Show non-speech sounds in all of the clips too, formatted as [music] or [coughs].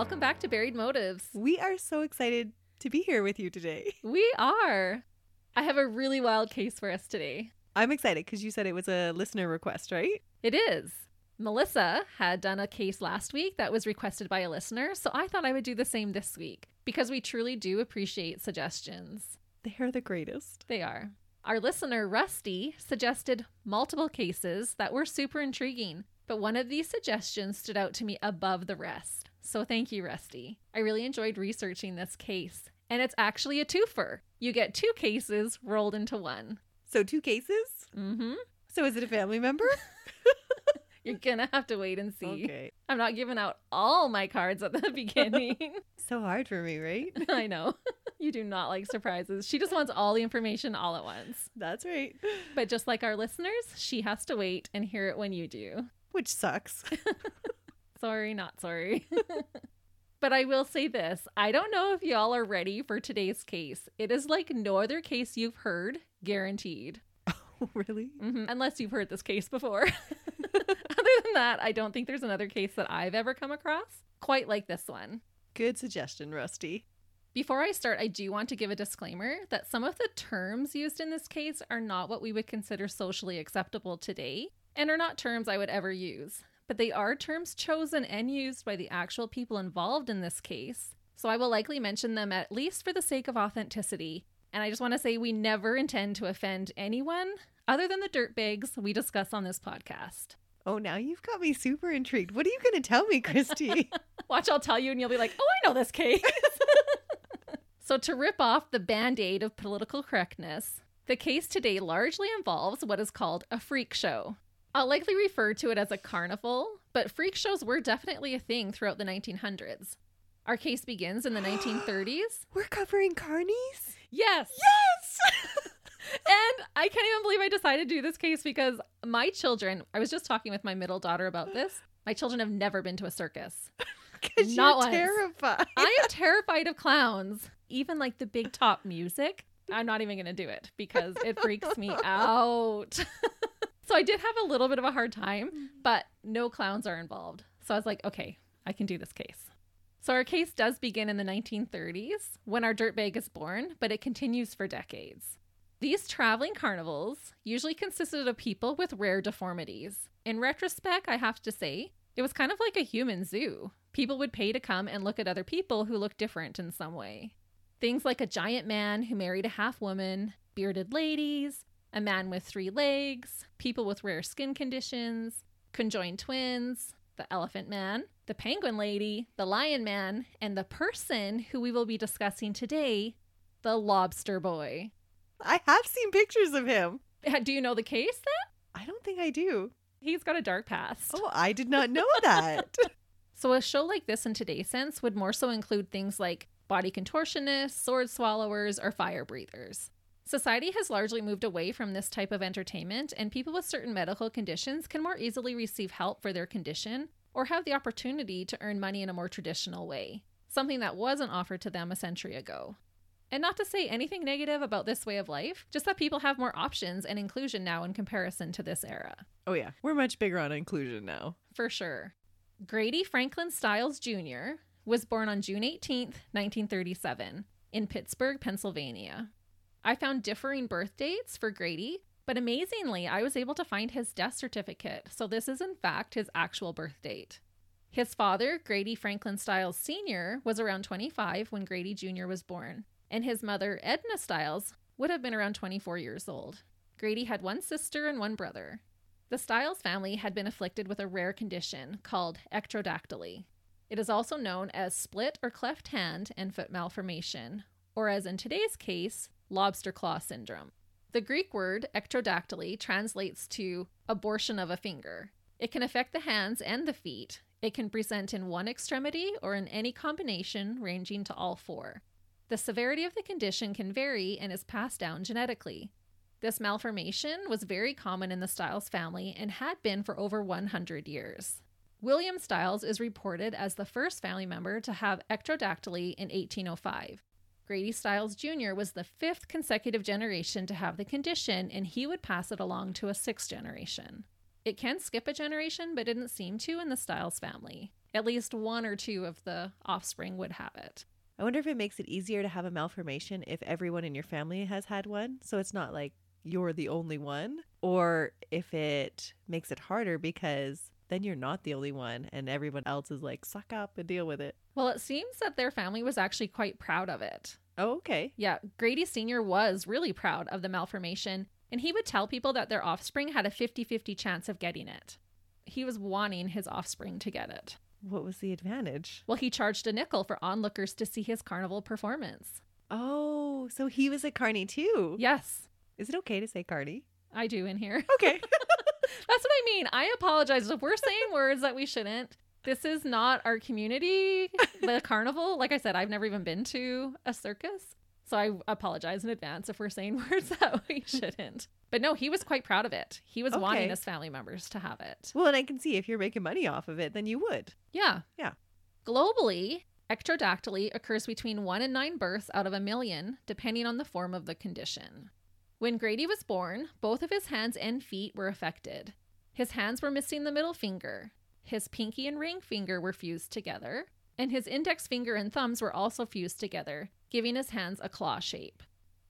Welcome back to Buried Motives. We are so excited to be here with you today. [laughs] We are. I have a really wild case for us today. I'm excited because you said it was a listener request, right? It is. Melissa had done a case last week that was requested by a listener, so I thought I would do the same this week because we truly do appreciate suggestions. They are the greatest. They are. Our listener, Rusty, suggested multiple cases that were super intriguing, but one of these suggestions stood out to me above the rest. So thank you, Rusty. I really enjoyed researching this case, and it's actually a twofer. You get two cases rolled into one. So, two cases? Mm-hmm. So, is it a family member? [laughs] [laughs] You're gonna have to wait and see. okay. I'm not giving out all my cards at the [laughs] beginning. So hard for me, right? I know. You do not like surprises. She just wants all the information all at once. That's right. But just like our listeners, she has to wait and hear it when you do. Which sucks. Sorry, not sorry. [laughs] but I will say this I don't know if y'all are ready for today's case. It is like no other case you've heard, guaranteed. Oh, [laughs] really? Mhm, Unless you've heard this case before. [laughs] Other than that, I don't think there's another case that I've ever come across quite like this one. Good suggestion, Rusty. Before I start, I do want to give a disclaimer that some of the terms used in this case are not what we would consider socially acceptable today and are not terms I would ever use. But they are terms chosen and used by the actual people involved in this case. So I will likely mention them at least for the sake of authenticity. And I just want to say we never intend to offend anyone other than the dirtbags we discuss on this podcast. Oh, now you've got me super intrigued. What are you going to tell me, Christy? [laughs] Watch, I'll tell you, and you'll be like, oh, I know this case. [laughs] so, to rip off the band aid of political correctness, the case today largely involves what is called a freak show. I'll likely refer to it as a carnival, but freak shows were definitely a thing throughout the 1900s. Our case begins in the 1930s. [gasps] We're covering carnies? Yes! Yes! [laughs] And I can't even believe I decided to do this case because my children, I was just talking with my middle daughter about this. My children have never been to a circus. [laughs] Because Not you're once. terrified. I am [laughs] terrified of clowns. Even like the big top music. I'm not even going to do it because it freaks me out. So I did have a little bit of a hard time, mm-hmm. but no clowns are involved. So I was like, okay, I can do this case. So our case does begin in the 1930s when our dirtbag is born, but it continues for decades. These traveling carnivals usually consisted of people with rare deformities. In retrospect, I have to say, it was kind of like a human zoo. People would pay to come and look at other people who looked different in some way. Things like a giant man who married a half woman, bearded ladies, a man with three legs, people with rare skin conditions, conjoined twins, the elephant man, the penguin lady, the lion man, and the person who we will be discussing today, the lobster boy. I have seen pictures of him. Do you know the case then? I don't think I do. He's got a dark past. Oh, I did not know [laughs] that. So, a show like this in today's sense would more so include things like body contortionists, sword swallowers, or fire breathers. Society has largely moved away from this type of entertainment, and people with certain medical conditions can more easily receive help for their condition or have the opportunity to earn money in a more traditional way, something that wasn't offered to them a century ago. And not to say anything negative about this way of life, just that people have more options and inclusion now in comparison to this era. oh, yeah. We're much bigger on inclusion now. For sure. Grady Franklin Stiles Jr. was born on June 18th, 1937, in Pittsburgh, Pennsylvania. I found differing birth dates for Grady, but amazingly, I was able to find his death certificate, so this is in fact his actual birth date. His father, Grady Franklin Stiles Sr., was around 25 when Grady Jr. was born, and his mother, Edna Stiles, would have been around 24 years old. Grady had one sister and one brother. The Stiles family had been afflicted with a rare condition called ectrodactyly. It is also known as split or cleft hand and foot malformation, or as in today's case, lobster claw syndrome. The Greek word ectrodactyly translates to abortion of a finger. It can affect the hands and the feet, It can present in one extremity or in any combination ranging to all four. The severity of the condition can vary and is passed down genetically. This malformation was very common in the Stiles family and had been for over 100 years. William Stiles is reported as the first family member to have ectrodactyly in 1805. Grady Stiles Jr. was the fifth consecutive generation to have the condition, and he would pass it along to a sixth generation. It can skip a generation, but didn't seem to in the Stiles family. At least one or two of the offspring would have it. I wonder if it makes it easier to have a malformation if everyone in your family has had one. So it's not like you're the only one, or if it makes it harder because then you're not the only one and everyone else is like, suck up and deal with it. Well, it seems that their family was actually quite proud of it. Oh, okay. Yeah, Grady Sr. was really proud of the malformation, and he would tell people that their offspring had a 50 50 chance of getting it. He was wanting his offspring to get it. What was the advantage? Well, he charged a nickel for onlookers to see his carnival performance. Oh, so he was a carny too. Yes, Is it okay to say carny? I do in here. Okay. [laughs] That's what I mean. I apologize if we're saying words that we shouldn't. This is not our community, the [laughs] carnival. Like I said, I've never even been to a circus. So I apologize in advance if we're saying [laughs] words that we shouldn't. But no, he was quite proud of it. He was wanting his family members to have it. well, and I can see if you're making money off of it, then you would. Yeah. Yeah. Globally, ectrodactyly occurs between one and nine births out of a million, depending on the form of the condition. When Grady was born, both of his hands and feet were affected. His hands were missing the middle finger. His pinky and ring finger were fused together, and his index finger and thumbs were also fused together, giving his hands a claw shape.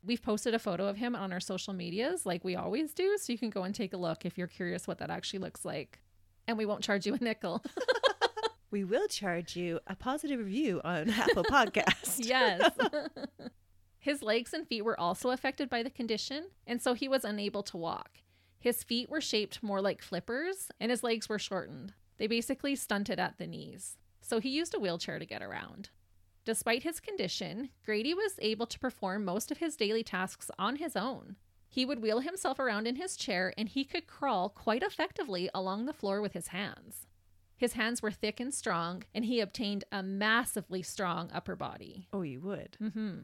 We've posted a photo of him on our social medias, like we always do, so you can go and take a look if you're curious what that actually looks like. And we won't charge you a nickel. [laughs] We will charge you a positive review on Apple [laughs] Podcast. yes. [laughs] His legs and feet were also affected by the condition, and so he was unable to walk. His feet were shaped more like flippers, and his legs were shortened. They basically stunted at the knees, so he used a wheelchair to get around. Despite his condition, Grady was able to perform most of his daily tasks on his own. He would wheel himself around in his chair and he could crawl quite effectively along the floor with his hands. His hands were thick and strong, and he obtained a massively strong upper body. Oh, you would. hmm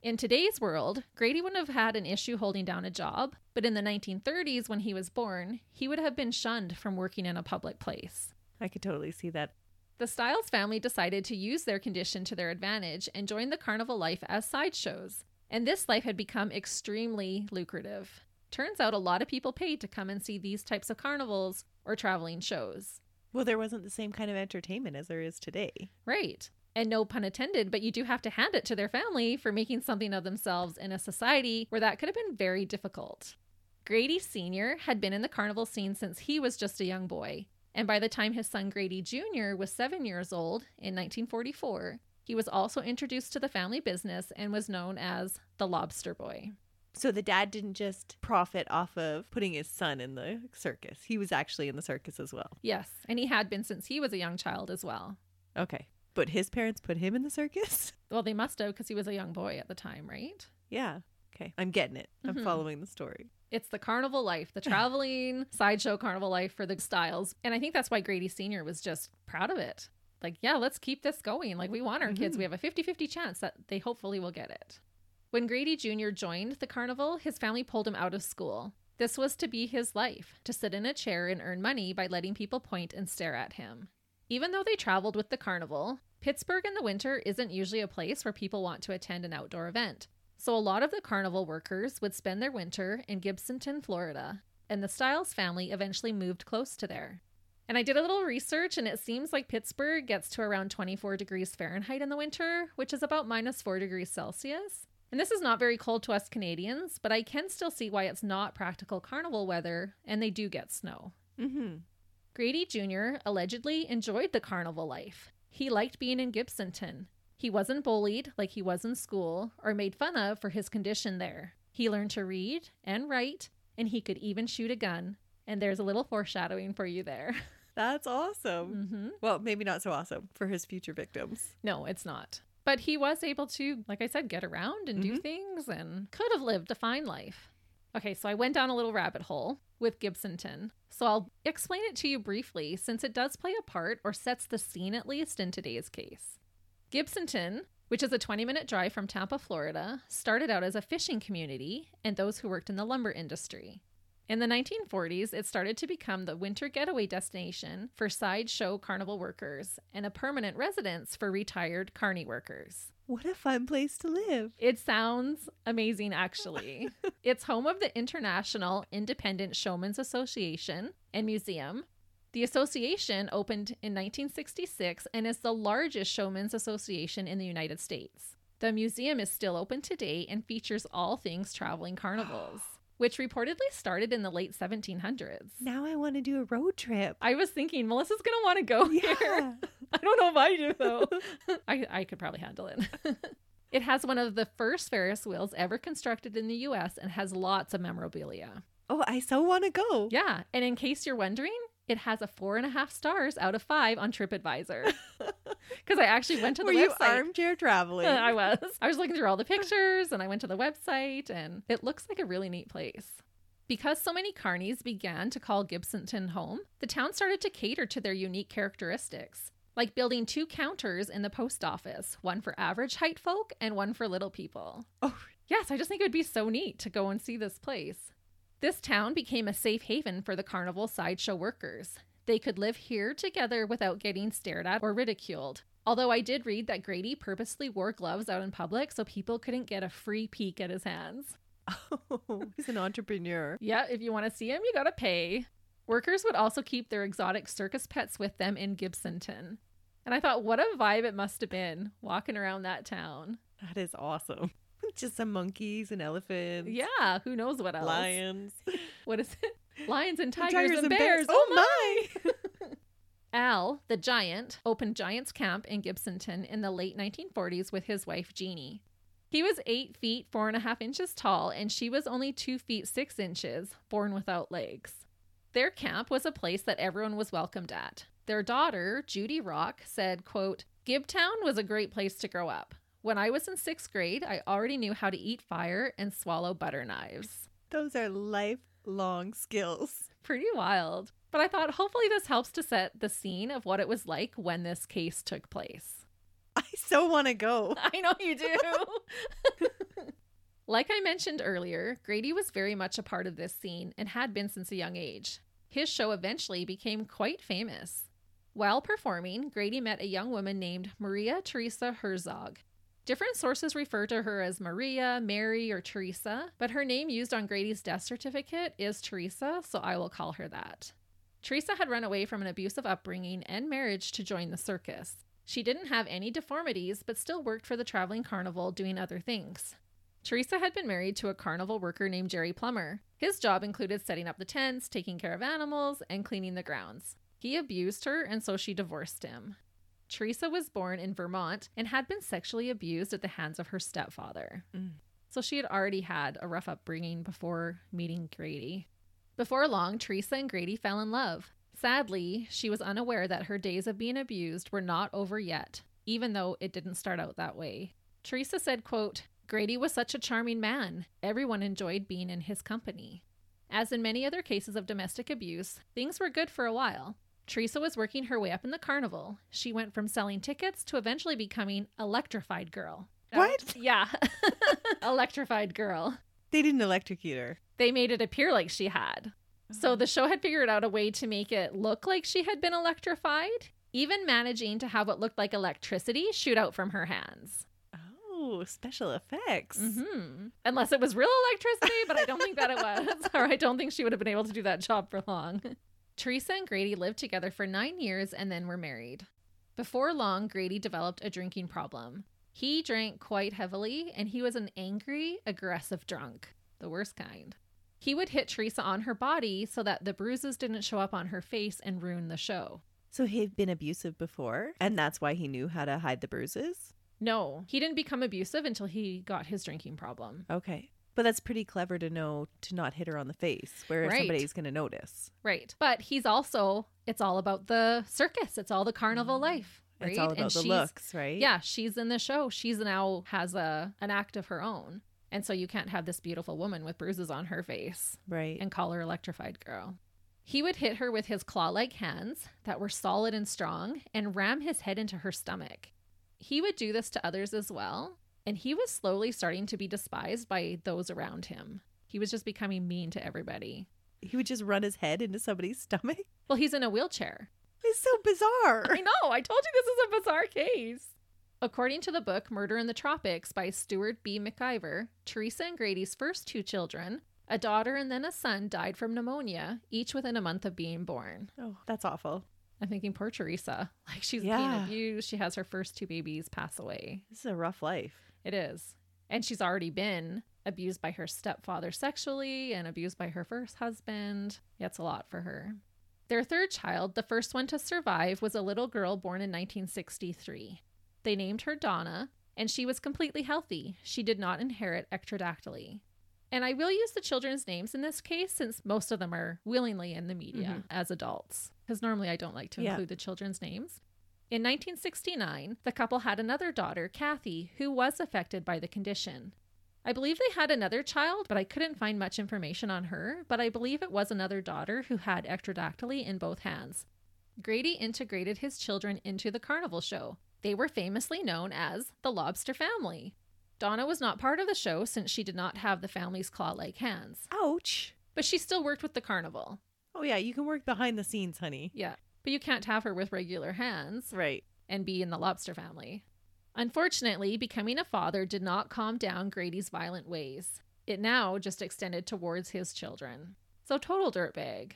In today's world, Grady wouldn't have had an issue holding down a job, but in the 1930s, when he was born, he would have been shunned from working in a public place. I could totally see that. The Stiles family decided to use their condition to their advantage and joined the carnival life as sideshows. And this life had become extremely lucrative. Turns out a lot of people paid to come and see these types of carnivals or traveling shows. Well, there wasn't the same kind of entertainment as there is today. Right. And no pun intended, but you do have to hand it to their family for making something of themselves in a society where that could have been very difficult. Grady Sr. had been in the carnival scene since he was just a young boy. And by the time his son Grady Jr. was seven years old in 1944, he was also introduced to the family business and was known as the Lobster Boy. So the dad didn't just profit off of putting his son in the circus. He was actually in the circus as well. Yes, and he had been since he was a young child as well. Okay. But his parents put him in the circus? [laughs] Well, they must have because he was a young boy at the time, right? Yeah. Okay. I'm getting it. I'm Mhm. following the story. It's the carnival life, the [laughs] traveling sideshow carnival life for the Stiles. And I think that's why Grady Sr. was just proud of it. Like, yeah, let's keep this going. Like, we want our kids. Mhm. We have a 50 50 chance that they hopefully will get it. When Grady Jr. joined the carnival, his family pulled him out of school. This was to be his life, to sit in a chair and earn money by letting people point and stare at him. Even though they traveled with the carnival, Pittsburgh in the winter isn't usually a place where people want to attend an outdoor event. So a lot of the carnival workers would spend their winter in Gibsonton, Florida, and the Stiles family eventually moved close to there. And I did a little research, and it seems like Pittsburgh gets to around 24 degrees Fahrenheit in the winter, which is about minus 4 degrees Celsius. And this is not very cold to us Canadians, but I can still see why it's not practical carnival weather, and they do get snow. Mm-hmm. Grady Jr. allegedly enjoyed the carnival life. He liked being in Gibsonton. He wasn't bullied like he was in school or made fun of for his condition there. He learned to read and write, and he could even shoot a gun. And there's a little foreshadowing for you there. [laughs] That's awesome. hmm Well, maybe not so awesome for his future victims. No, it's not. But he was able to, like I said, get around and do Mhm. things and could have lived a fine life. Okay, so I went down a little rabbit hole. With Gibsonton. So I'll explain it to you briefly since it does play a part or sets the scene at least in today's case. Gibsonton, which is a 20 minute drive from Tampa, Florida, started out as a fishing community and those who worked in the lumber industry. In the 1940s, it started to become the winter getaway destination for sideshow carnival workers and a permanent residence for retired carny workers. What a fun place to live. It sounds amazing, actually. it's home of the International Independent Showmen's Association and Museum. The association opened in 1966 and is the largest showmen's association in the United States. The museum is still open today and features all things traveling carnivals, which reportedly started in the late 1700s. Now I want to do a road trip. I was thinking Melissa's going to want to go [laughs] here. I don't know if I do though. [laughs] I, I could probably handle it. [laughs] it has one of the first Ferris wheels ever constructed in the US and has lots of memorabilia. Oh, I so want to go. Yeah. And in case you're wondering, it has a four and a half stars out of five on TripAdvisor. [laughs] Because I actually went to the Were you armchair traveling? [laughs] I was. I was looking through all the pictures and I went to the website and it looks like a really neat place. Because so many carnies began to call Gibsonton home, the town started to cater to their unique characteristics, like building two counters in the post office, one for average height folk and one for little people. Oh. Yes, I just think it would be so neat to go and see this place. This town became a safe haven for the carnival sideshow workers. They could live here together without getting stared at or ridiculed. Although I did read that Grady purposely wore gloves out in public so people couldn't get a free peek at his hands. [laughs] Oh, he's an entrepreneur. Yeah, if you want to see him, you gotta pay. Workers would also keep their exotic circus pets with them in Gibsonton. And I thought, what a vibe it must have been walking around that town. That is awesome. Just some monkeys and elephants. Yeah, who knows what else? Lions. [laughs] What is it? Lions and tigers, Tigers and, and bears. bears. Oh Oh my! [laughs] Al, the giant, opened Giants Camp in Gibsonton in the late 1940s with his wife Jeannie. He was eight feet four and a half inches tall, and she was only two feet six inches, born without legs. Their camp was a place that everyone was welcomed at. Their daughter, Judy Rock, said, quote, Gibtown was a great place to grow up. When I was in sixth grade, I already knew how to eat fire and swallow butter knives. Those are lifelong skills. Pretty wild. But I thought hopefully this helps to set the scene of what it was like when this case took place. [laughs] I so want to go. [laughs] I know you do. [laughs] like I mentioned earlier, Grady was very much a part of this scene and had been since a young age. His show eventually became quite famous. While performing, Grady met a young woman named Maria Teresa Herzog. Different sources refer to her as Maria, Mary, or Teresa, but her name used on Grady's death certificate is Teresa, so I will call her that. Teresa had run away from an abusive upbringing and marriage to join the circus. She didn't have any deformities, but still worked for the traveling carnival doing other things. Teresa had been married to a carnival worker named Jerry Plummer. His job included setting up the tents, taking care of animals, and cleaning the grounds. He abused her, and so she divorced him. Teresa was born in Vermont and had been sexually abused at the hands of her stepfather. Mm. So she had already had a rough upbringing before meeting Grady. Before long, Teresa and Grady fell in love. Sadly, she was unaware that her days of being abused were not over yet, even though it didn't start out that way. Teresa said, quote, Grady was such a charming man. Everyone enjoyed being in his company. As in many other cases of domestic abuse, things were good for a while. Teresa was working her way up in the carnival. She went from selling tickets to eventually becoming electrified girl. What? [laughs] Yeah. [laughs] electrified girl. They didn't electrocute her. They made it appear like she had. So the show had figured out a way to make it look like she had been electrified, even managing to have what looked like electricity shoot out from her hands. Oh, special effects. hmm Unless it was real electricity, but I don't think that it was. [laughs] or I don't think she would have been able to do that job for long. Teresa and Grady lived together for nine years and then were married. Before long, Grady developed a drinking problem. He drank quite heavily and he was an angry, aggressive drunk, the worst kind. He would hit Teresa on her body so that the bruises didn't show up on her face and ruin the show. So he'd been abusive before, and that's why he knew how to hide the bruises? No, he didn't become abusive until he got his drinking problem. Okay. But that's pretty clever to know to not hit her on the face where Right. somebody's going to notice. Right. But he's also, it's all about the circus, it's all the carnival life. Right? Mm. It's all about And the looks, right? Yeah, she's in the show. She's now has a an act of her own. And so you can't have this beautiful woman with bruises on her face Right. and call her electrified girl. He would hit her with his claw like hands that were solid and strong and ram his head into her stomach. He would do this to others as well, and he was slowly starting to be despised by those around him. He was just becoming mean to everybody. he would just run his head into somebody's [laughs] stomach. Well, he's in a wheelchair. It's so bizarre. I know, I told you this is a bizarre case. According to the book Murder in the Tropics by Stuart B. McIver, Teresa and Grady's first two children, a daughter and then a son, died from pneumonia, each within a month of being born. Oh, that's awful. I'm thinking, poor Teresa. [laughs] Like, she's Yeah. being abused. She has her first two babies pass away. This is a rough life. It is. And she's already been abused by her stepfather sexually and abused by her first husband. It's a lot for her. Their third child, the first one to survive, was a little girl born in 1963. They named her Donna, and she was completely healthy. She did not inherit ectrodactyly. And I will use the children's names in this case since most of them are willingly in the media mm-hmm. as adults, because normally I don't like to Yeah. include the children's names. In 1969, the couple had another daughter, Kathy, who was affected by the condition. I believe they had another child, but I couldn't find much information on her. But I believe it was another daughter who had ectrodactyly in both hands. Grady integrated his children into the carnival show. They were famously known as the Lobster Family. Donna was not part of the show since she did not have the family's claw like hands, Ouch. but she still worked with the carnival. Oh yeah, you can work behind the scenes, honey. Yeah, but you can't have her with regular hands. Right. and be in the lobster family. Unfortunately, becoming a father did not calm down Grady's violent ways. It now just extended towards his children. So, total dirtbag.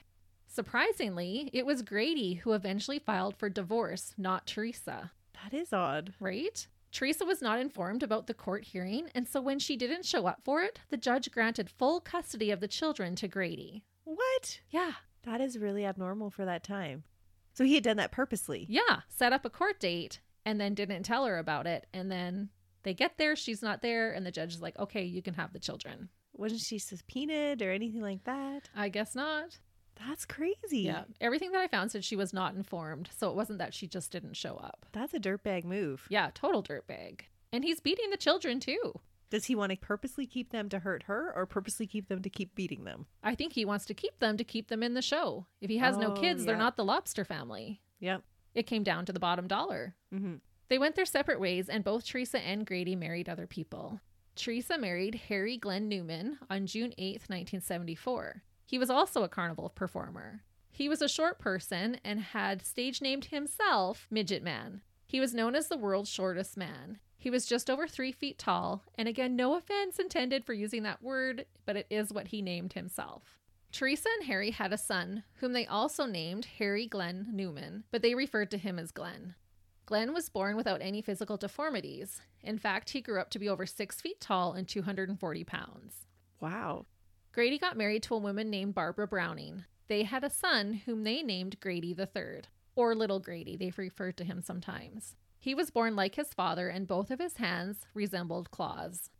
Surprisingly, it was Grady who eventually filed for divorce, not Teresa, That is odd. right? Teresa was not informed about the court hearing, and so when she didn't show up for it, the judge granted full custody of the children to Grady. What? Yeah, That is really abnormal for that time. So he had done that purposely. Yeah, set up a court date and then didn't tell her about it. And then they get there, she's not there, and the judge is like, okay, you can have the children. Wasn't she subpoenaed or anything like that? I guess not. That's crazy. Yeah. Everything that I found said she was not informed. So it wasn't that she just didn't show up. That's a dirtbag move. Yeah, total dirtbag. And he's beating the children too. Does he want to purposely keep them to hurt her or purposely keep them to keep beating them? I think he wants to keep them to keep them in the show. If he has no Oh, kids, they're not the lobster family. Yep. It came down to the bottom dollar. Mm-hmm. They went their separate ways, and both Teresa and Grady married other people. Teresa married Harry Glenn Newman on June 8th, 1974. He was also a carnival performer. He was a short person and had stage named himself Midget Man. He was known as the world's shortest man. He was just over three feet tall, and again, no offense intended for using that word, but it is what he named himself. Teresa and Harry had a son, whom they also named Harry Glenn Newman, but they referred to him as Glenn. Glenn was born without any physical deformities. In fact, he grew up to be over six feet tall and 240 pounds. Wow. Grady got married to a woman named Barbara Browning. They had a son whom they named Grady III, or Little Grady, they've referred to him sometimes. He was born like his father, and both of his hands resembled claws.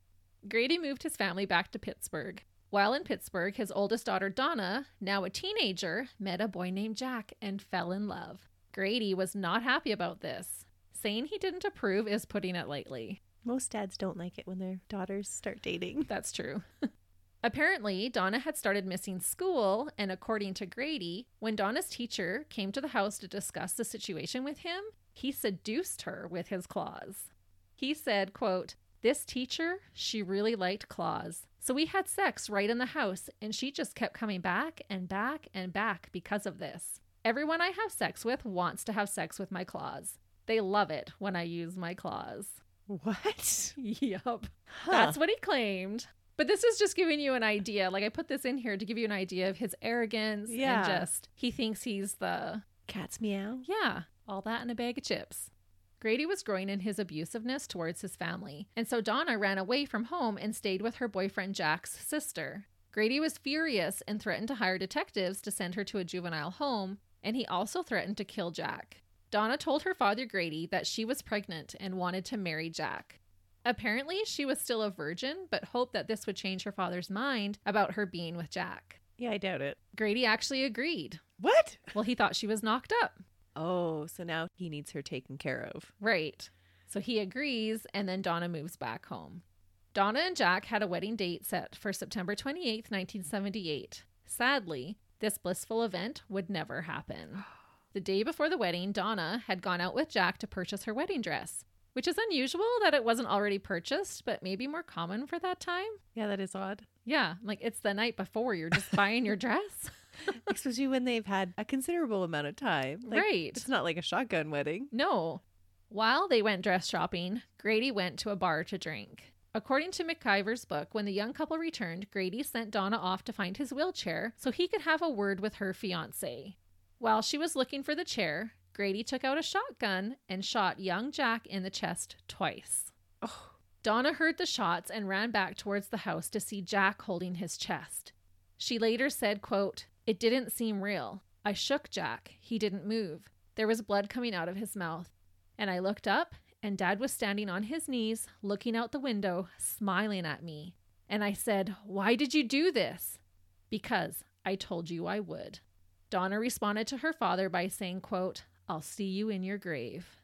Grady moved his family back to Pittsburgh. While in Pittsburgh, his oldest daughter, Donna, now a teenager, met a boy named Jack and fell in love. Grady was not happy about this. Saying he didn't approve is putting it lightly. Most dads don't like it when their daughters start dating. [laughs] That's true. [laughs] Apparently, Donna had started missing school, and according to Grady, when Donna's teacher came to the house to discuss the situation with him, he seduced her with his claws. He said, quote, This teacher, she really liked claws. So we had sex right in the house, and she just kept coming back and back and back because of this. Everyone I have sex with wants to have sex with my claws. They love it when I use my claws. What? [laughs] Yep. Huh. That's what he claimed. But this is just giving you an idea. Like I put this in here to give you an idea of his arrogance Yeah. and just he thinks he's the Cat's meow. yeah, all that in a bag of chips. Grady was growing in his abusiveness towards his family, and so Donna ran away from home and stayed with her boyfriend Jack's sister. Grady was furious and threatened to hire detectives to send her to a juvenile home, and he also threatened to kill Jack. Donna told her father Grady that she was pregnant and wanted to marry Jack. Apparently, she was still a virgin, but hoped that this would change her father's mind about her being with Jack. Yeah, I doubt it. Grady actually agreed. What? Well, he thought she was knocked up. Oh, so now he needs her taken care of. Right. So he agrees, and then Donna moves back home. Donna and Jack had a wedding date set for September 28th, 1978. Sadly, this blissful event would never happen. The day before the wedding, Donna had gone out with Jack to purchase her wedding dress, which is unusual that it wasn't already purchased, but maybe more common for that time. Yeah, that is odd. Yeah, like it's the night before you're just buying your [laughs] dress. [laughs] Especially when they've had a considerable amount of time. Like, right. It's not like a shotgun wedding. No. While they went dress shopping, Grady went to a bar to drink. According to McIver's book, when the young couple returned, Grady sent Donna off to find his wheelchair so he could have a word with her fiance. While she was looking for the chair, Grady took out a shotgun and shot young Jack in the chest twice. Oh, Donna heard the shots and ran back towards the house to see Jack holding his chest. She later said, quote, It didn't seem real. I shook Jack. He didn't move. There was blood coming out of his mouth. And I looked up, and Dad was standing on his knees, looking out the window, smiling at me. And I said, Why did you do this? Because I told you I would. Donna responded to her father by saying, quote, I'll see you in your grave.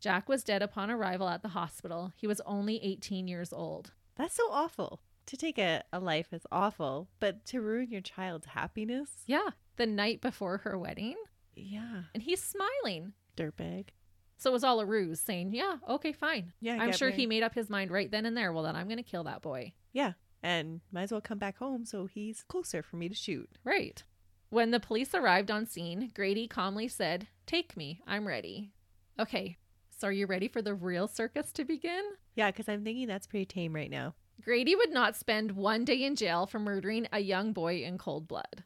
Jack was dead upon arrival at the hospital. He was only 18 years old. that's so awful. To take a, a life is awful, but to ruin your child's happiness? Yeah, the night before her wedding. Yeah. And he's smiling. Dirtbag. So it was all a ruse saying, Yeah, okay, fine. Yeah. I'm sure he made up his mind right then and there. Well, then I'm going to kill that boy. Yeah. And might as well come back home so he's closer for me to shoot. Right. When the police arrived on scene, Grady calmly said, Take me. I'm ready. Okay, so are you ready for the real circus to begin? Yeah, because I'm thinking that's pretty tame right now. Grady would not spend one day in jail for murdering a young boy in cold blood.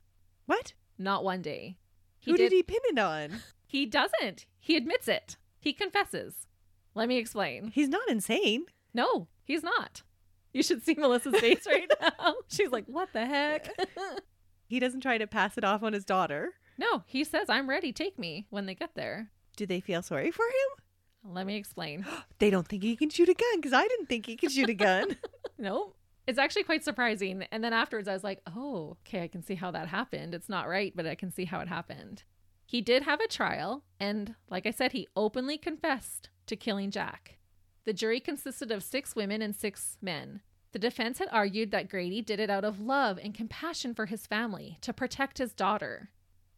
What? Not one day. Who did he pin it on? [laughs] He doesn't. He admits it. He confesses. Let me explain. He's not insane. No, he's not. You should see Melissa's face right [laughs] now. [laughs] She's like, What the heck? He doesn't try to pass it off on his daughter. no, he says, I'm ready. Take me when they get there. Do they feel sorry for him? Let me explain. [gasps] They don't think he can shoot a gun because I didn't think he could shoot a gun. Nope. It's actually quite surprising. And then afterwards, I was like, oh, okay, I can see how that happened. It's not right, but I can see how it happened. He did have a trial. And like I said, he openly confessed to killing Jack. The jury consisted of six women and six men. The defense had argued that Grady did it out of love and compassion for his family to protect his daughter.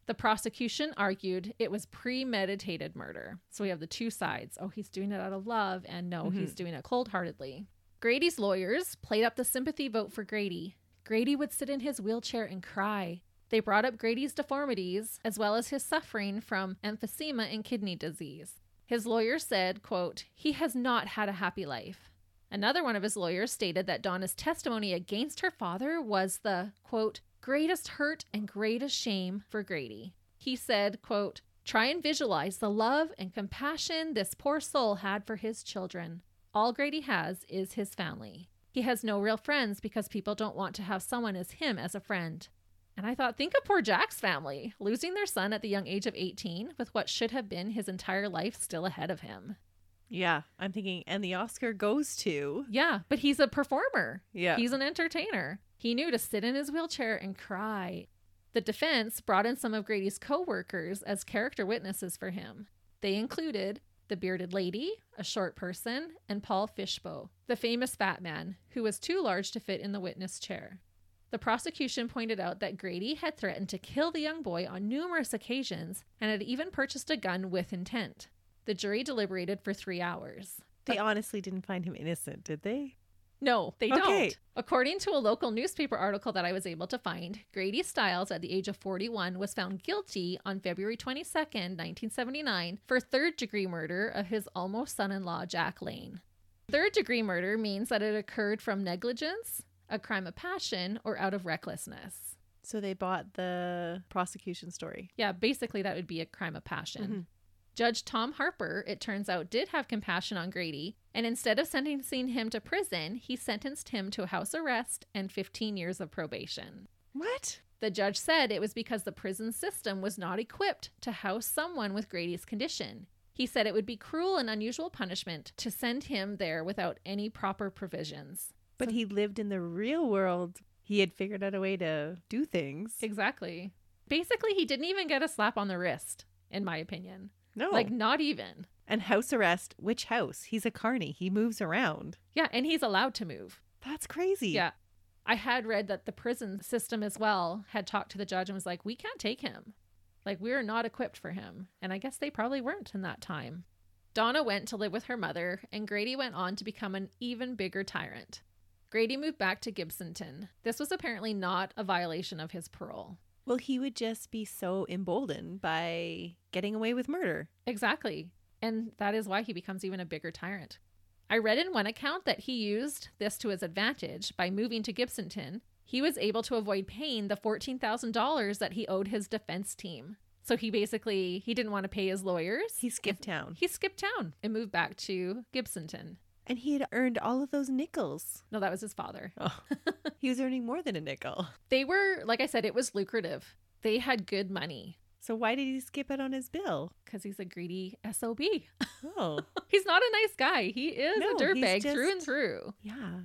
The prosecution argued it was premeditated murder. So we have the two sides. Oh, he's doing it out of love, and no, he's mm-hmm. doing it cold heartedly. Grady's lawyers played up the sympathy vote for Grady. Grady would sit in his wheelchair and cry. They brought up Grady's deformities as well as his suffering from emphysema and kidney disease. His lawyer said, quote, "He has not had a happy life." Another one of his lawyers stated that Donna's testimony against her father was the, quote, greatest hurt and greatest shame for Grady. He said, quote, try and visualize the love and compassion this poor soul had for his children. All Grady has is his family. He has no real friends because people don't want to have someone as him as a friend. And I thought, think of poor Jack's family, losing their son at the young age of 18 with what should have been his entire life still ahead of him. yeah, I'm thinking, and the Oscar goes to. Yeah, but he's a performer. Yeah. He's an entertainer. He knew to sit in his wheelchair and cry. The defense brought in some of Grady's co workers as character witnesses for him. They included the bearded lady, a short person, and Paul Fishbaugh, the famous fat man, who was too large to fit in the witness chair. The prosecution pointed out that Grady had threatened to kill the young boy on numerous occasions and had even purchased a gun with intent. The jury deliberated for three hours. They honestly didn't find him innocent, did they? No, they Okay. don't. According to a local newspaper article that I was able to find, Grady Stiles, at the age of 41, was found guilty on February 22nd, 1979, for third degree murder of his almost son in law, Jack Layne. Third degree murder means that it occurred from negligence, a crime of passion, or out of recklessness. So they bought the prosecution story. Yeah, basically, that would be a crime of passion. Mm-hmm. Judge Tom Harper, it turns out, did have compassion on Grady, and instead of sentencing him to prison, he sentenced him to house arrest and 15 years of probation. What? The judge said it was because the prison system was not equipped to house someone with Grady's condition. He said it would be cruel and unusual punishment to send him there without any proper provisions. But he lived in the real world. He had figured out a way to do things. Exactly. Basically, he didn't even get a slap on the wrist, in my opinion. No. Like, not even. and house arrest. Which house? He's a carny. He moves around. Yeah, and he's allowed to move. That's crazy. Yeah. I had read that the prison system as well had talked to the judge and was like, we can't take him. Like, we're not equipped for him. And I guess they probably weren't in that time. Donna went to live with her mother, and Grady went on to become an even bigger tyrant. Grady moved back to Gibsonton. This was apparently not a violation of his parole. Well, he would just be so emboldened by getting away with murder. Exactly. And that is why he becomes even a bigger tyrant. I read in one account that he used this to his advantage by moving to Gibsonton. He was able to avoid paying the $14,000 that he owed his defense team. So he basically he didn't want to pay his lawyers. He skipped town. He skipped town and moved back to Gibsonton. And he had earned all of those nickels. No, that was his father. Oh. [laughs] he was earning more than a nickel. They were, like I said, it was lucrative. They had good money So why did he skip it on his bill? because he's a greedy SOB. Oh, [laughs] he's not a nice guy. He is No, a dirtbag he's through and through. yeah.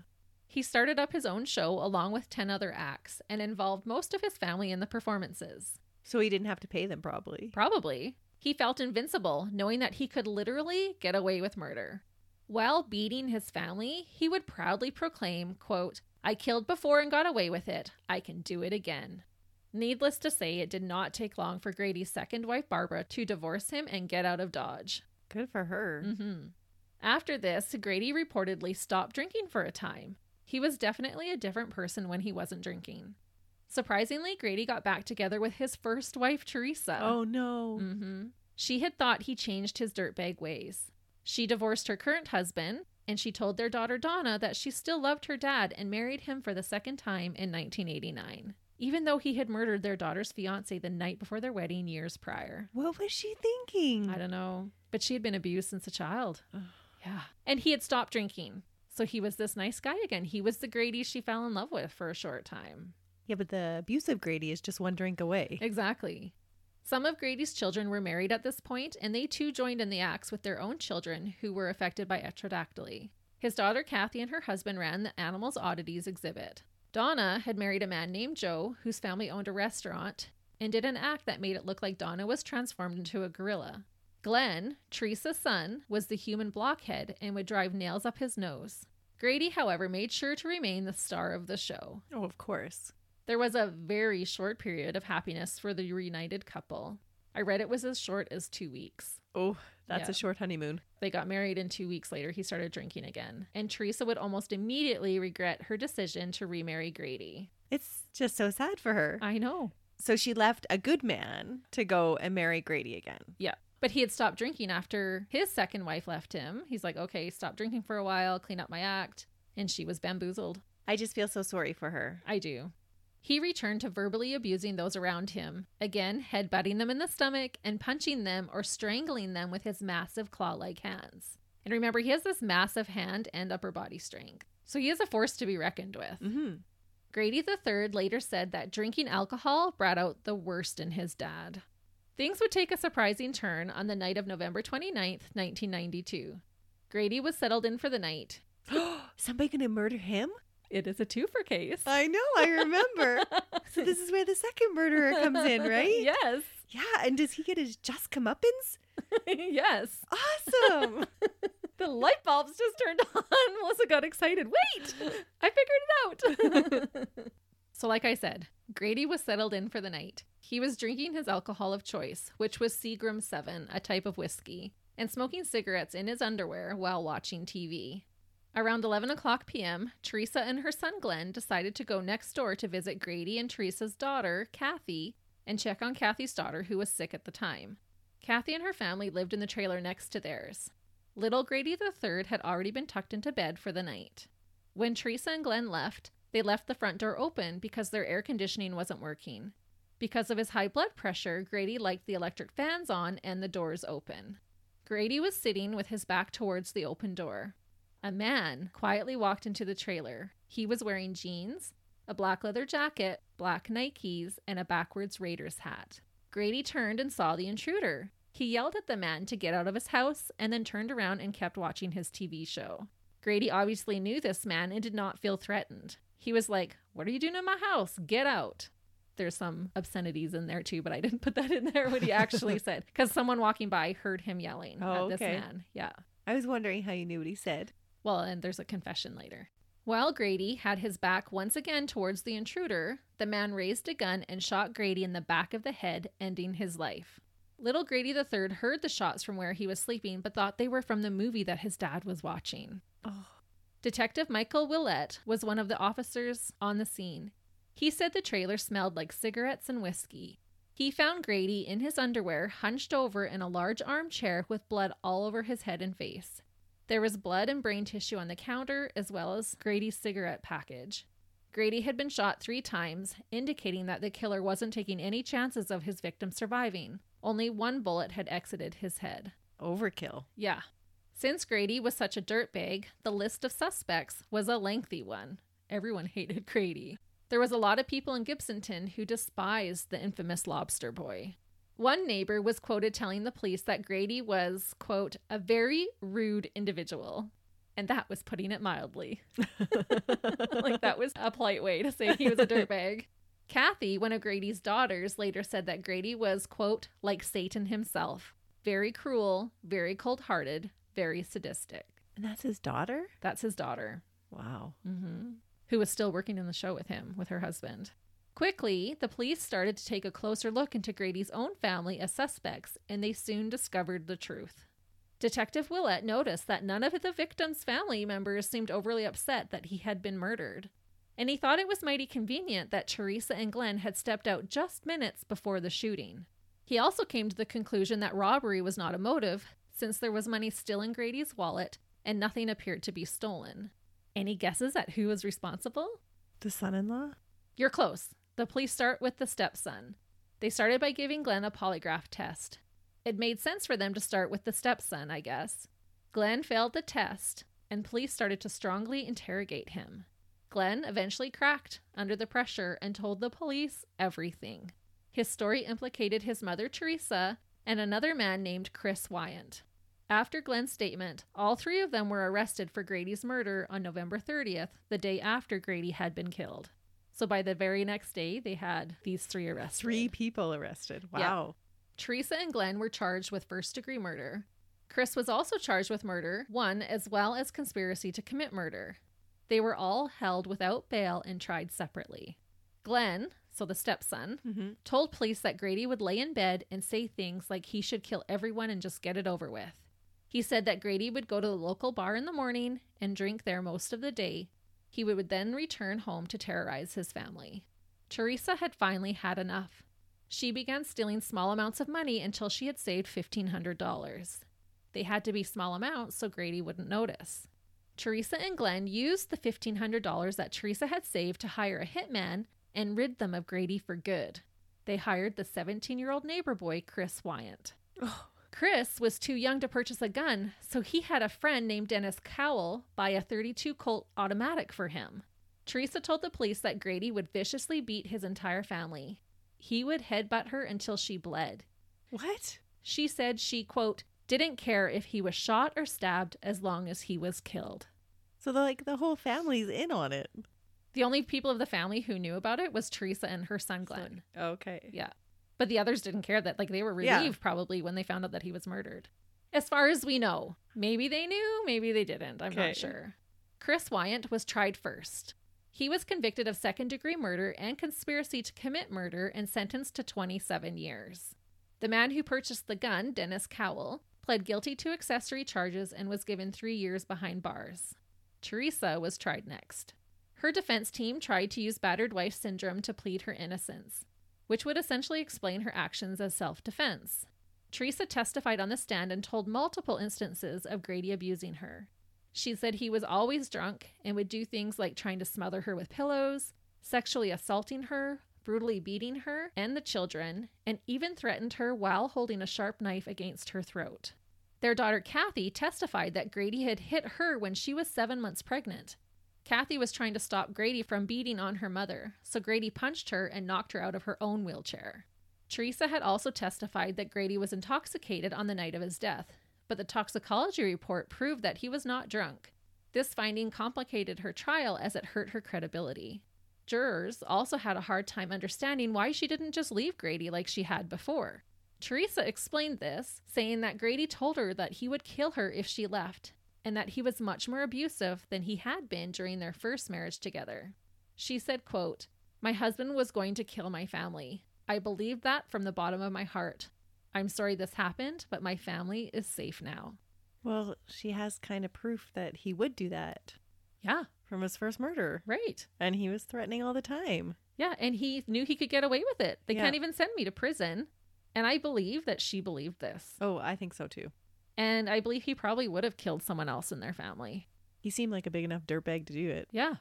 He started up his own show along with 10 other acts and involved most of his family in the performances. So he didn't have to pay them, probably. Probably. He felt invincible, knowing that he could literally get away with murder. While beating his family, he would proudly proclaim, quote, I killed before and got away with it. I can do it again. Needless to say, it did not take long for Grady's second wife, Barbara, to divorce him and get out of Dodge. Good for her. Mm-hmm. After this, Grady reportedly stopped drinking for a time. He was definitely a different person when he wasn't drinking. Surprisingly, Grady got back together with his first wife, Teresa. Oh no. Mm-hmm. She had thought he changed his dirtbag ways. She divorced her current husband, and she told their daughter Donna that she still loved her dad and married him for the second time in 1989, even though he had murdered their daughter's fiance the night before their wedding years prior. What was she thinking? I don't know, but she had been abused since a child. Yeah. And he had stopped drinking. So he was this nice guy again. He was the Grady she fell in love with for a short time. Yeah, but the abusive Grady is just one drink away. Exactly. Some of Grady's children were married at this point, and they too joined in the acts with their own children who were affected by ectrodactyly. His daughter Kathy and her husband ran the Animals Oddities exhibit. Donna had married a man named Joe, whose family owned a restaurant, and did an act that made it look like Donna was transformed into a gorilla. Glenn, Teresa's son, was the human blockhead and would drive nails up his nose. Grady, however, made sure to remain the star of the show. Oh, of course. There was a very short period of happiness for the reunited couple. I read it was as short as two weeks. Oh, that's Yeah. a short honeymoon. They got married, and two weeks later, he started drinking again. And Teresa would almost immediately regret her decision to remarry Grady. It's just so sad for her. I know. So she left a good man to go and marry Grady again. Yeah. But he had stopped drinking after his second wife left him. He's like, okay, stop drinking for a while, clean up my act. And she was bamboozled. I just feel so sorry for her. I do. He returned to verbally abusing those around him, again, headbutting them in the stomach and punching them or strangling them with his massive claw like hands. And remember, he has this massive hand and upper body strength. So he is a force to be reckoned with. Mm-hmm. Grady III later said that drinking alcohol brought out the worst in his dad. Things would take a surprising turn on the night of November 29th, 1992. Grady was settled in for the night. [gasps] Somebody gonna murder him? It is a twofer case. I know, I remember. so this is where the second murderer comes in, [laughs] right? yes. Yeah, and does he get his just comeuppance? [laughs] yes. Awesome. [laughs] The light bulbs just turned on. Melissa got excited. Wait, I figured it out. so, like I said, Grady was settled in for the night. He was drinking his alcohol of choice, which was Seagram 7, a type of whiskey, and smoking cigarettes in his underwear while watching TV. Around 11 o'clock p.m., Teresa and her son Glenn decided to go next door to visit Grady and Teresa's daughter, Kathy, and check on Kathy's daughter, who was sick at the time. Kathy and her family lived in the trailer next to theirs. Little Grady III had already been tucked into bed for the night. When Teresa and Glenn left, they left the front door open because their air conditioning wasn't working. Because of his high blood pressure, Grady liked the electric fans on and the doors open. Grady was sitting with his back towards the open door. A man quietly walked into the trailer. He was wearing jeans, a black leather jacket, black Nikes, and a backwards Raiders hat. Grady turned and saw the intruder. He yelled at the man to get out of his house and then turned around and kept watching his TV show. Grady obviously knew this man and did not feel threatened. He was like, What are you doing in my house? Get out. There's some obscenities in there too, but I didn't put that in there what he actually [laughs] said because someone walking by heard him yelling Oh, at this okay. man. Yeah. I was wondering how you knew what he said. Well, and there's a confession later. While Grady had his back once again towards the intruder, the man raised a gun and shot Grady in the back of the head, ending his life. Little Grady III heard the shots from where he was sleeping, but thought they were from the movie that his dad was watching. Oh. Detective Michael Willett was one of the officers on the scene. He said the trailer smelled like cigarettes and whiskey. He found Grady in his underwear, hunched over in a large armchair with blood all over his head and face. There was blood and brain tissue on the counter, as well as Grady's cigarette package. Grady had been shot three times, indicating that the killer wasn't taking any chances of his victim surviving. Only one bullet had exited his head. Overkill. Yeah. Since Grady was such a dirtbag, the list of suspects was a lengthy one. Everyone hated Grady. There was a lot of people in Gibsonton who despised the infamous lobster boy. One neighbor was quoted telling the police that Grady was, quote, a very rude individual. And that was putting it mildly. [laughs] like that was a polite way to say he was a dirtbag. [laughs] Kathy, one of Grady's daughters, later said that Grady was, quote, like Satan himself. Very cruel, very cold hearted, very sadistic. And that's his daughter? That's his daughter. Wow. Mm-hmm. Who was still working in the show with him, with her husband. Quickly, the police started to take a closer look into Grady's own family as suspects, and they soon discovered the truth. Detective Willett noticed that none of the victim's family members seemed overly upset that he had been murdered. And he thought it was mighty convenient that Teresa and Glenn had stepped out just minutes before the shooting. He also came to the conclusion that robbery was not a motive, since there was money still in Grady's wallet and nothing appeared to be stolen. Any guesses at who was responsible? The son in law? You're close. The police start with the stepson. They started by giving Glenn a polygraph test. It made sense for them to start with the stepson, I guess. Glenn failed the test, and police started to strongly interrogate him. Glenn eventually cracked under the pressure and told the police everything. His story implicated his mother, Teresa, and another man named Chris Wyant. After Glenn's statement, all three of them were arrested for Grady's murder on November 30th, the day after Grady had been killed. So by the very next day, they had these three arrested. Three people arrested. Yeah. Wow. Teresa and Glenn were charged with first degree murder. Chris was also charged with murder, one, as well as conspiracy to commit murder. They were all held without bail and tried separately. Glenn, so the stepson, Mm-hmm. told police that Grady would lay in bed and say things like he should kill everyone and just get it over with. He said that Grady would go to the local bar in the morning and drink there most of the day. He would then return home to terrorize his family. Teresa had finally had enough. She began stealing small amounts of money until she had saved $1,500. They had to be small amounts so Grady wouldn't notice. Teresa and Glenn used the $1,500 that Teresa had saved to hire a hitman and rid them of Grady for good. They hired the 17 year old neighbor boy, Chris Wyant. Oh. Chris was too young to purchase a gun, so he had a friend named Dennis Cowell buy a 32 Colt automatic for him. Teresa told the police that Grady would viciously beat his entire family. He would headbutt her until she bled. What? She said she, quote, didn't care if he was shot or stabbed as long as he was killed. So the, like the whole family's in on it. The only people of the family who knew about it was Teresa and her son Glenn. Okay. Yeah. But the others didn't care that like they were Yeah. relieved probably when they found out that he was murdered. As far as we know, maybe they knew, maybe they didn't. I'm Okay. not sure. Chris Wyant was tried first. He was convicted of second degree murder and conspiracy to commit murder and sentenced to 27 years. The man who purchased the gun, Dennis Cowell, pled guilty to accessory charges and was given three years behind bars. Teresa was tried next. Her defense team tried to use battered wife syndrome to plead her innocence, which would essentially explain her actions as self defense. Teresa testified on the stand and told multiple instances of Grady abusing her. She said he was always drunk and would do things like trying to smother her with pillows, sexually assaulting her, brutally beating her and the children, and even threatened her while holding a sharp knife against her throat. Their daughter Kathy testified that Grady had hit her when she was seven months pregnant. Kathy was trying to stop Grady from beating on her mother, so Grady punched her and knocked her out of her own wheelchair. Teresa had also testified that Grady was intoxicated on the night of his death, but the toxicology report proved that he was not drunk. This finding complicated her trial as it hurt her credibility. Jurors also had a hard time understanding why she didn't just leave Grady like she had before. Teresa explained this, saying that Grady told her that he would kill her if she left, and that he was much more abusive than he had been during their first marriage together. She said, quote, "My husband was going to kill my family. I believed that from the bottom of my heart. I'm sorry this happened, but my family is safe now." Well, she has kind of proof that he would do that Yeah, from his first murder. right. And he was threatening all the time. Yeah, and he knew he could get away with it. They Yeah. can't even send me to prison. And I believe that she believed this. Oh, I think so too. And I believe he probably would have killed someone else in their family. He seemed like a big enough dirtbag to do it. Yeah.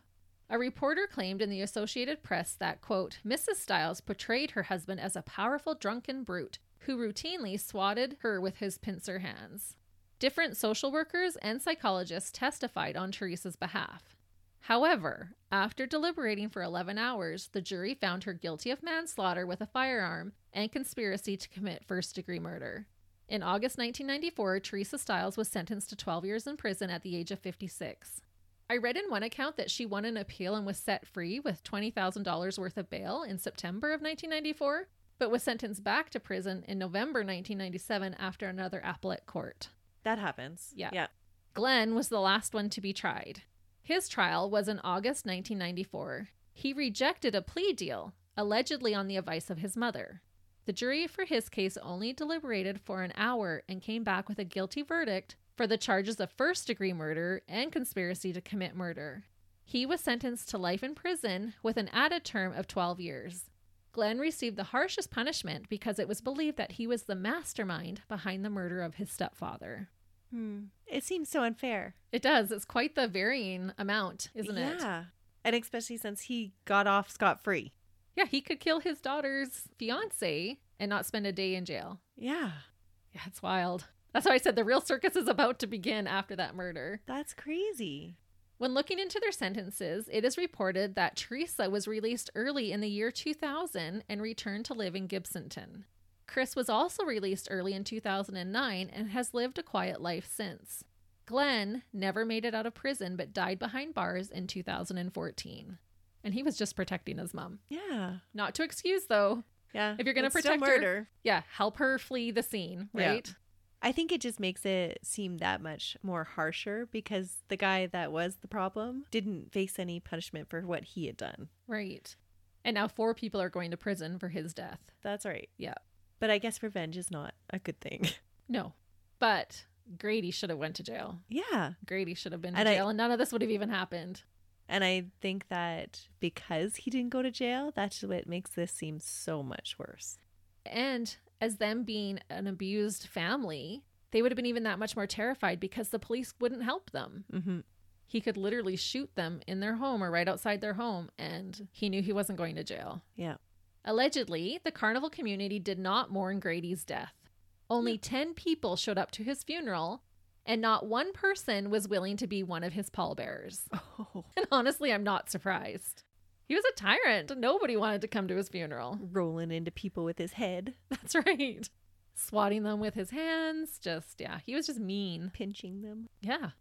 A reporter claimed in the Associated Press that, quote, Mrs. Stiles portrayed her husband as a powerful drunken brute who routinely swatted her with his pincer hands. Different social workers and psychologists testified on Teresa's behalf. However, after deliberating for 11 hours, the jury found her guilty of manslaughter with a firearm and conspiracy to commit first degree murder. In August 1994, Teresa Stiles was sentenced to 12 years in prison at the age of 56. I read in one account that she won an appeal and was set free with $20,000 worth of bail in September of 1994, but was sentenced back to prison in November 1997 after another appellate court. That happens. Yeah. Yeah. Glenn was the last one to be tried. His trial was in August 1994. He rejected a plea deal, allegedly on the advice of his mother. The jury for his case only deliberated for an hour and came back with a guilty verdict for the charges of first degree murder and conspiracy to commit murder. He was sentenced to life in prison with an added term of 12 years. Glenn received the harshest punishment because it was believed that he was the mastermind behind the murder of his stepfather. Hmm. It seems so unfair. It does. It's quite the varying amount, isn't it? Yeah. And especially since he got off scot free. Yeah, he could kill his daughter's fiance and not spend a day in jail. Yeah. Yeah, it's wild. That's why I said the real circus is about to begin after that murder. That's crazy. When looking into their sentences, it is reported that Teresa was released early in the year 2000 and returned to live in Gibsonton. Chris was also released early in 2009 and has lived a quiet life since. Glenn never made it out of prison but died behind bars in 2014. And he was just protecting his mom. Yeah. Not to excuse, though. Yeah. If you're gonna It's still protect her- murder. Yeah, help her flee the scene, Yeah. right? I think it just makes it seem that much more harsher because the guy that was the problem didn't face any punishment for what he had done. Right. And now four people are going to prison for his death. That's right. Yeah. But I guess revenge is not a good thing. [laughs] No. But Grady should have went to jail. yeah. Grady should have been to And I- jail and none of this would have even happened. And I think that because he didn't go to jail, that's what makes this seem so much worse. And as them being an abused family, they would have been even that much more terrified because the police wouldn't help them. Mm-hmm. He could literally shoot them in their home or right outside their home, and he knew he wasn't going to jail. Yeah. Allegedly, the carnival community did not mourn Grady's death. Only 10 people showed up to his funeral, and not one person was willing to be one of his pallbearers. [laughs] Oh. [laughs] And honestly, I'm not surprised. He was a tyrant. Nobody wanted to come to his funeral. Rolling into people with his head, [laughs] That's right. Swatting them with his hands. Just, yeah, he was just mean. pinching them. Yeah.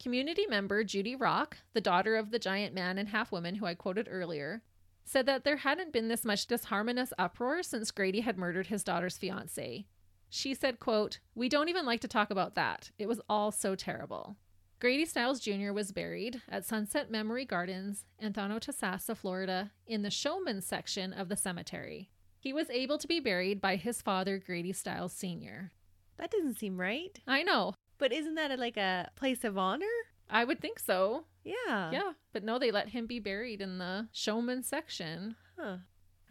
Community member Judy Rock, the daughter of the giant man and half woman who I quoted earlier, said that there hadn't been this much disharmonious uproar since Grady had murdered his daughter's fiance. She said, quote, We don't even like to talk about that. It was all so terrible. Grady Stiles Jr. was buried at Sunset Memory Gardens in Thonotosassa, Florida, in the showman section of the cemetery. He was able to be buried by his father, Grady Stiles Sr. That doesn't seem right. I know. But isn't that like a place of honor? I would think so. Yeah. Yeah, but no, they let him be buried in the showman section. Huh.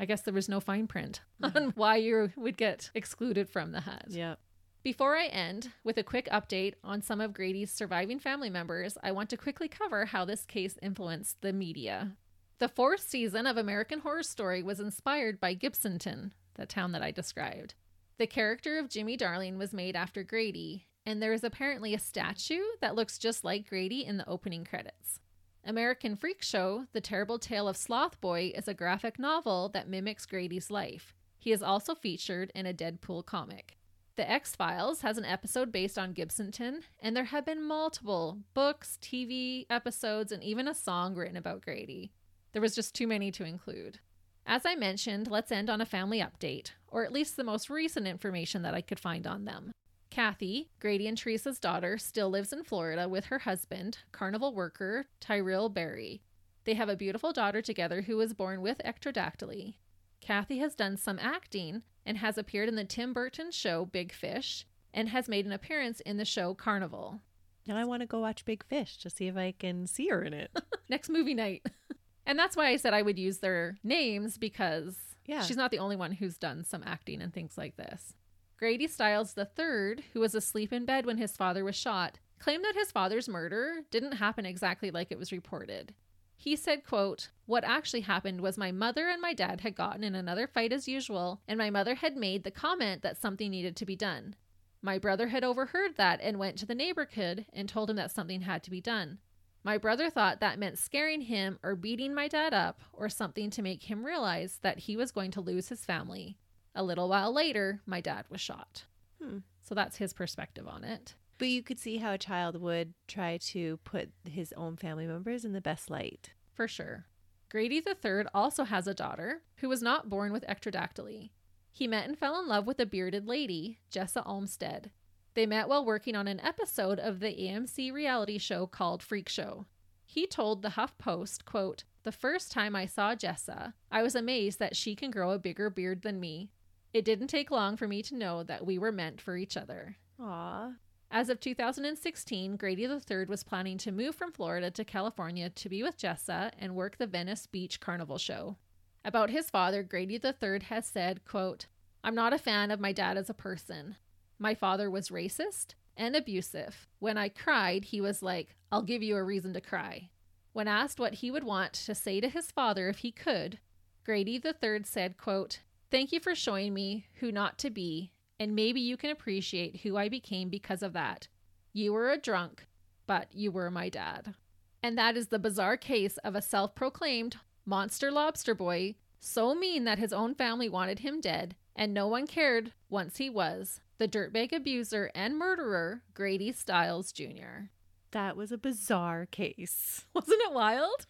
I guess there was no fine print [laughs] on why you would get excluded from the hut. Yeah. Before I end with a quick update on some of Grady's surviving family members, I want to quickly cover how this case influenced the media. The fourth season of American Horror Story was inspired by Gibsonton, the town that I described. The character of Jimmy Darling was made after Grady, and there is apparently a statue that looks just like Grady in the opening credits. American Freak Show, The Terrible Tale of Sloth Boy, is a graphic novel that mimics Grady's life. He is also featured in a Deadpool comic. The X Files has an episode based on Gibsonton, and there have been multiple books, TV episodes, and even a song written about Grady. There was just too many to include. As I mentioned, let's end on a family update, or at least the most recent information that I could find on them. Kathy, Grady and Teresa's daughter, still lives in Florida with her husband, carnival worker Tyrell Berry. They have a beautiful daughter together who was born with ectrodactyly. Kathy has done some acting and has appeared in the Tim Burton show Big Fish and has made an appearance in the show Carnival. Now I want to go watch Big Fish to see if I can see her in it. [laughs] Next movie night. [laughs] and that's why I said I would use their names because Yeah. she's not the only one who's done some acting and things like this. Grady Stiles III, who was asleep in bed when his father was shot, claimed that his father's murder didn't happen exactly like it was reported. He said, quote, What actually happened was my mother and my dad had gotten in another fight as usual, and my mother had made the comment that something needed to be done. My brother had overheard that and went to the neighborhood and told him that something had to be done. My brother thought that meant scaring him or beating my dad up or something to make him realize that he was going to lose his family. A little while later, my dad was shot. Hmm. So that's his perspective on it. But you could see how a child would try to put his own family members in the best light. For sure. Grady III also has a daughter who was not born with ectrodactyly. He met and fell in love with a bearded lady, Jessa Olmsted. They met while working on an episode of the AMC reality show called Freak Show. He told the Huff Post, quote, The first time I saw Jessa, I was amazed that she can grow a bigger beard than me. It didn't take long for me to know that we were meant for each other. Aw. As of 2016, Grady III was planning to move from Florida to California to be with Jessa and work the Venice Beach Carnival show. About his father, Grady III has said, quote, I'm not a fan of my dad as a person. My father was racist and abusive. When I cried, he was like, I'll give you a reason to cry. When asked what he would want to say to his father if he could, Grady III said, quote, Thank you for showing me who not to be, and maybe you can appreciate who I became because of that. You were a drunk, but you were my dad. And that is the bizarre case of a self proclaimed monster lobster boy, so mean that his own family wanted him dead, and no one cared once he was the dirtbag abuser and murderer, Grady Stiles Jr. That was a bizarre case. [laughs] Wasn't it wild?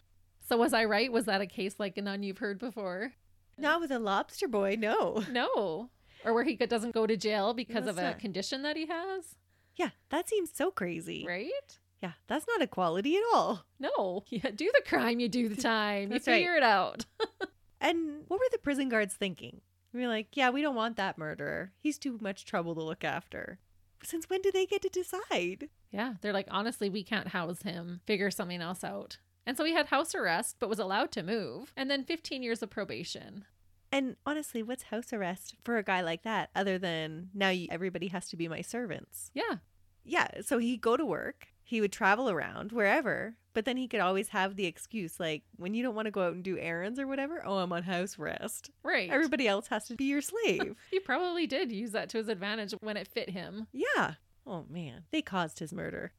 So, was I right? Was that a case like none you've heard before? Not with a lobster boy, no. [laughs] No. Or where he doesn't go to jail because of a not- condition that he has, Yeah, that seems so crazy. right? Yeah, that's not equality at all. No. Yeah, do the crime, you do the time. you That's right. figure it out. [laughs] And what were the prison guards thinking? We're like, yeah, we don't want that murderer. He's too much trouble to look after. Since when do they get to decide? Yeah, they're like, honestly, we can't house him. Figure something else out. And so he had house arrest, but was allowed to move, and then 15 years of probation. And honestly, what's house arrest for a guy like that other than now you, everybody has to be my servants? Yeah, Yeah, so he'd go to work, he would travel around wherever, but then he could always have the excuse like when you don't want to go out and do errands or whatever, oh, I'm on house arrest. right. Everybody else has to be your slave. [laughs] he probably did use that to his advantage when it fit him. yeah. Oh man, they caused his murder.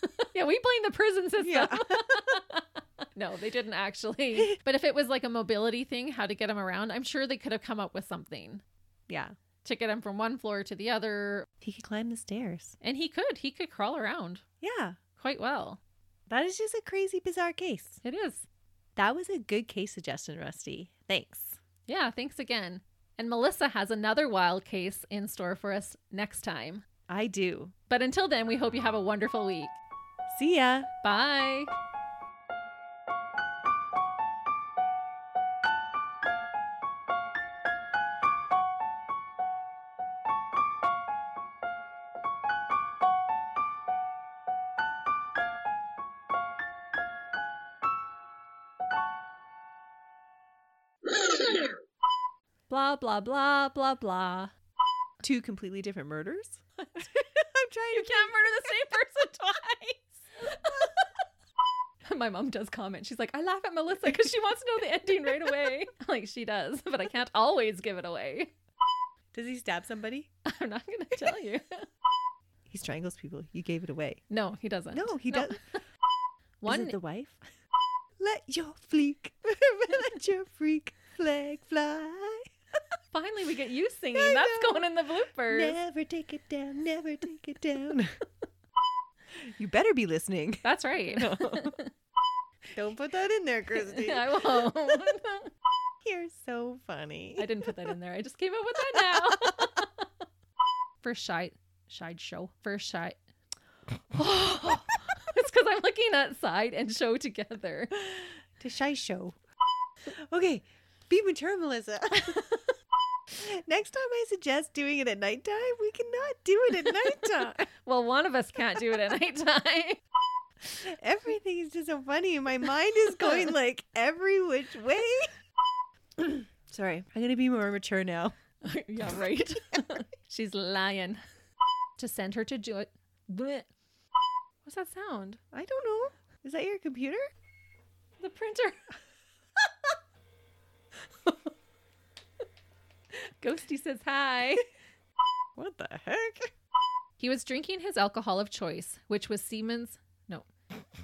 [laughs] yeah, we blame the prison system. Yeah. [laughs] no, they didn't actually. [laughs] But if it was like a mobility thing, how to get him around, I'm sure they could have come up with something Yeah. to get him from one floor to the other. He could climb the stairs. And he could. He could crawl around Yeah. quite well. That is just a crazy, bizarre case. It is. That was a good case suggestion, Rusty. Thanks. Yeah, thanks again. And Melissa has another wild case in store for us next time. I do. But until then, we hope you have a wonderful week. See ya. Bye. Blah, blah, blah, blah, blah. Two completely different murders? [laughs] I'm trying You to can't murder the same person [laughs] twice. [laughs] My mom does comment. She's like, I laugh at Melissa because she wants to know the ending right away. [laughs] [laughs] like she does, but I can't always give it away. Does he stab somebody? I'm not going to tell you. He strangles people. You gave it away. No, he doesn't. No, he doesn't. One, Is it the wife? Let your fleek, let your freak flag fly. finally, we get you singing. That's going in the bloopers. Never take it down, never take it down. You better be listening. [laughs] That's right. [laughs] Don't put that in there, Christy. [laughs] I won't. You're so funny. I didn't put that in there. I just came up with that now. First shy, Side show. First side. it's because I'm looking at side and show together. To shy show. Okay, be mature, Melissa. Next time I suggest doing it at nighttime, we cannot do it at nighttime. [laughs] Well, one of us can't do it at nighttime. [laughs] Everything is just so funny. My mind is going [laughs] like every which way. [coughs] Sorry, I'm gonna be more mature now. yeah, right. She's lying. To send her to do it. What's that sound? I don't know. Is that your computer? The printer. Ghosty says hi. [laughs] What the heck? He was drinking his alcohol of choice, which was Siemens. No,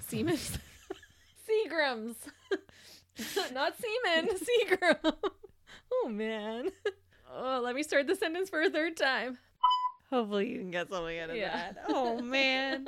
Siemens. [laughs] Seagram's. [laughs] Not Seaman, Seagram. oh, man. Oh, let me start the sentence for a third time. Hopefully you can get something out of Yeah. that. Oh man.